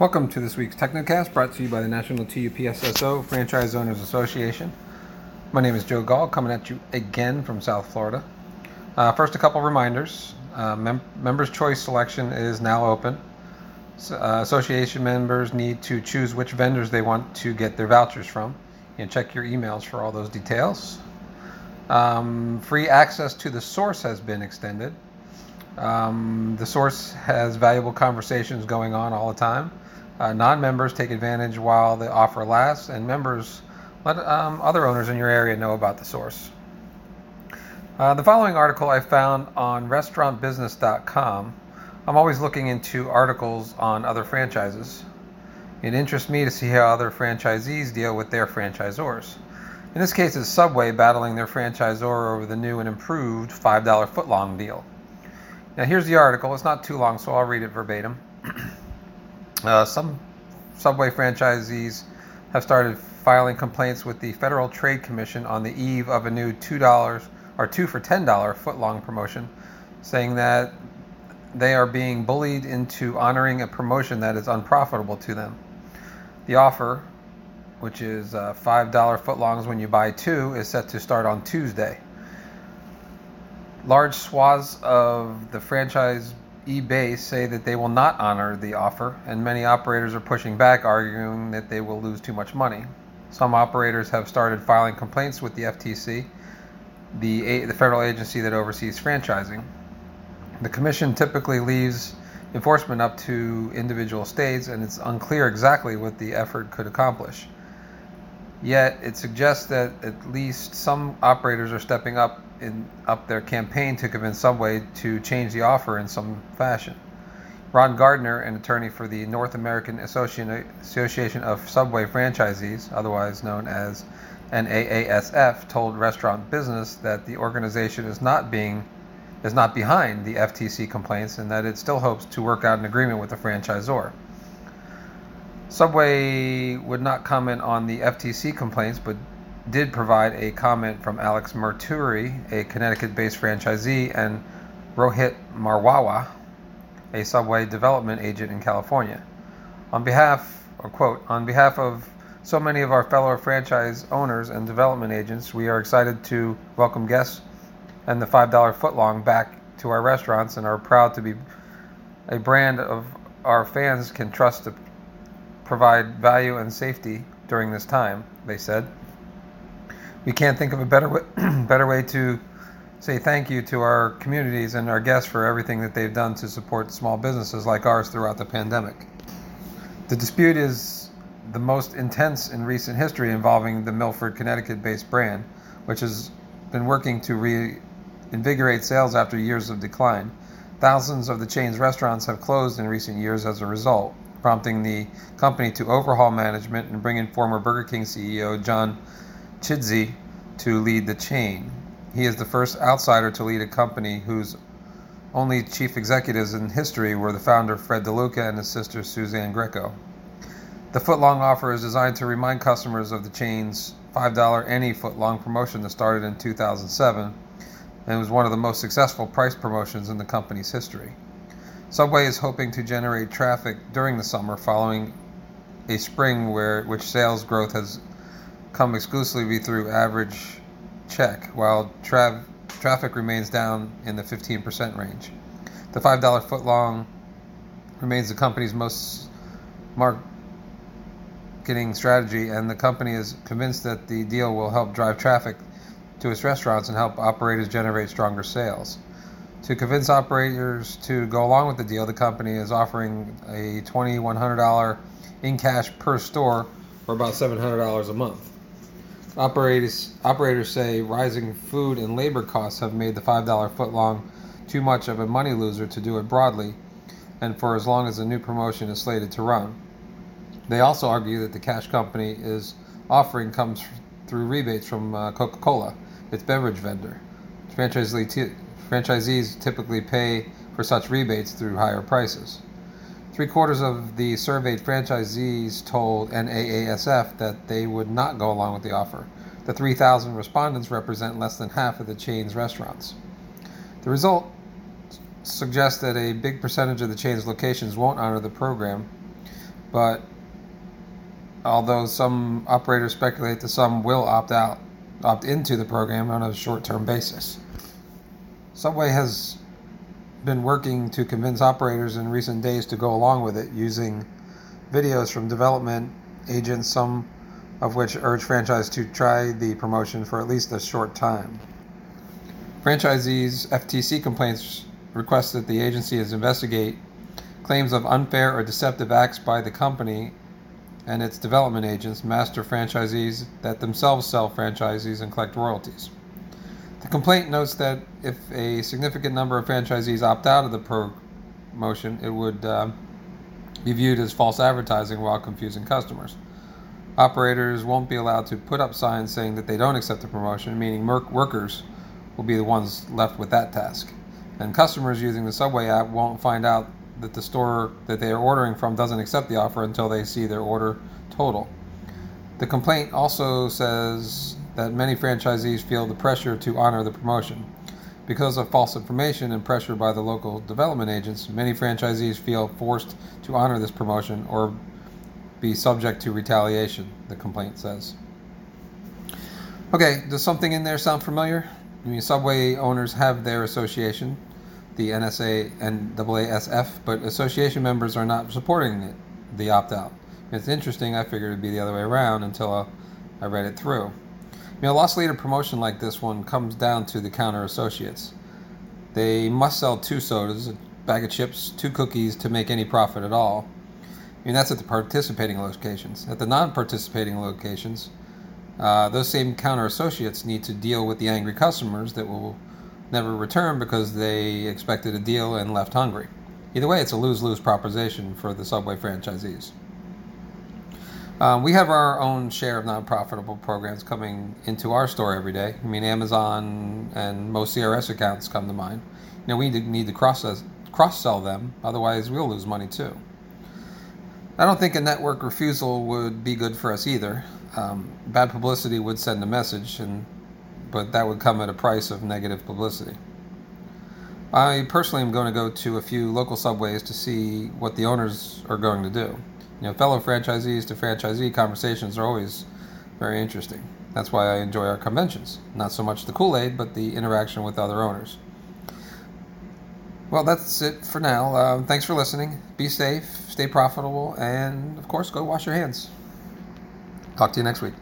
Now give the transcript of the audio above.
Welcome to this week's Technocast, brought to you by the National TUPSSO Franchise Owners Association. My name is Joe Gall, coming at you again from South Florida. Uh, first, a couple reminders. Uh, mem- members' choice selection is now open. So, uh, association members need to choose which vendors they want to get their vouchers from. And check your emails for all those details. Um, free access to the source has been extended. Um, the source has valuable conversations going on all the time. Uh, non-members take advantage while the offer lasts, and members let um, other owners in your area know about the source. Uh, the following article I found on restaurantbusiness.com. I'm always looking into articles on other franchises. It interests me to see how other franchisees deal with their franchisors. In this case, it's Subway battling their franchisor over the new and improved $5 footlong deal. Now, here's the article. It's not too long, so I'll read it verbatim. Uh, some Subway franchisees have started filing complaints with the Federal Trade Commission on the eve of a new $2 or 2 for $10 footlong promotion, saying that they are being bullied into honoring a promotion that is unprofitable to them. The offer, which is uh, $5 footlongs when you buy two, is set to start on Tuesday. Large swaths of the franchisee base say that they will not honor the offer, and many operators are pushing back, arguing that they will lose too much money. Some operators have started filing complaints with the FTC, the, the federal agency that oversees franchising. The commission typically leaves enforcement up to individual states, and it's unclear exactly what the effort could accomplish. Yet, it suggests that at least some operators are stepping up in up their campaign to convince Subway to change the offer in some fashion. Ron Gardner, an attorney for the North American Association of Subway Franchisees, otherwise known as NAASF, told Restaurant Business that the organization is not being is not behind the FTC complaints and that it still hopes to work out an agreement with the franchisor. Subway would not comment on the FTC complaints, but did provide a comment from Alex Merturi, a Connecticut based franchisee, and Rohit Marwaha, a Subway development agent in California. On behalf, or quote, on behalf of so many of our fellow franchise owners and development agents, we are excited to welcome guests and the $5 footlong back to our restaurants and are proud to be a brand of our fans can trust to provide value and safety during this time, they said we can't think of a better way, better way to say thank you to our communities and our guests for everything that they've done to support small businesses like ours throughout the pandemic. The dispute is the most intense in recent history involving the Milford, Connecticut based brand, which has been working to reinvigorate sales after years of decline. Thousands of the chain's restaurants have closed in recent years as a result, prompting the company to overhaul management and bring in former Burger King CEO John Chidsey to lead the chain. He is the first outsider to lead a company whose only chief executives in history were the founder Fred DeLuca and his sister Suzanne Greco. The footlong offer is designed to remind customers of the chain's $5 any footlong promotion that started in 2007 and was one of the most successful price promotions in the company's history. Subway is hoping to generate traffic during the summer following a spring where which sales growth has come exclusively through average check, while tra- traffic remains down in the 15% range. The $5 footlong remains the company's most marketing strategy, and the company is convinced that the deal will help drive traffic to its restaurants and help operators generate stronger sales. To convince operators to go along with the deal, the company is offering a $2,100 in cash per store for about $700 a month. Operators, operators say rising food and labor costs have made the $5 footlong too much of a money loser to do it broadly and for as long as the new promotion is slated to run. They also argue that the cash company is offering comes through rebates from uh, Coca Cola, its beverage vendor. franchisees typically pay for such rebates through higher prices. Three quarters of the surveyed franchisees told NAASF that they would not go along with the offer. The 3,000 respondents represent less than half of the chain's restaurants. The result suggests that a big percentage of the chain's locations won't honor the program, But although some operators speculate that some will opt out, opt into the program on a short term basis. Subway has been working to convince operators in recent days to go along with it using videos from development agents, some of which urge franchise to try the promotion for at least a short time. Franchisees' FTC complaints request that the agency investigate claims of unfair or deceptive acts by the company and its development agents, master franchisees that themselves sell franchisees and collect royalties. Complaint notes that if a significant number of franchisees opt out of the promotion, it would uh, be viewed as false advertising while confusing customers. Operators won't be allowed to put up signs saying that they don't accept the promotion, meaning workers will be the ones left with that task. And customers using the Subway app won't find out that the store that they are ordering from doesn't accept the offer until they see their order total. The complaint also says that many franchisees feel the pressure to honor the promotion. Because of false information and pressure by the local development agents, many franchisees feel forced to honor this promotion or be subject to retaliation, the complaint says. Okay, does something in there sound familiar? I mean, Subway owners have their association, the NSA and AASF, but association members are not supporting it, the opt out. It's interesting, I figured it'd be the other way around until I read it through. You know, loss leader promotion like this one comes down to the counter associates. They must sell two sodas, a bag of chips, two cookies to make any profit at all. I mean, that's at the participating locations. At the non participating locations, uh, those same counter associates need to deal with the angry customers that will never return because they expected a deal and left hungry. Either way, it's a lose lose proposition for the Subway franchisees. Um, we have our own share of non-profitable programs coming into our store every day. I mean, Amazon and most CRS accounts come to mind. You know, we need to cross cross sell them, otherwise we'll lose money too. I don't think a network refusal would be good for us either. Um, bad publicity would send a message, and but that would come at a price of negative publicity. I personally am going to go to a few local subways to see what the owners are going to do you know, fellow franchisees to franchisee conversations are always very interesting. That's why I enjoy our conventions. Not so much the Kool Aid, but the interaction with other owners. Well, that's it for now. Uh, thanks for listening. Be safe, stay profitable, and of course, go wash your hands. Talk to you next week.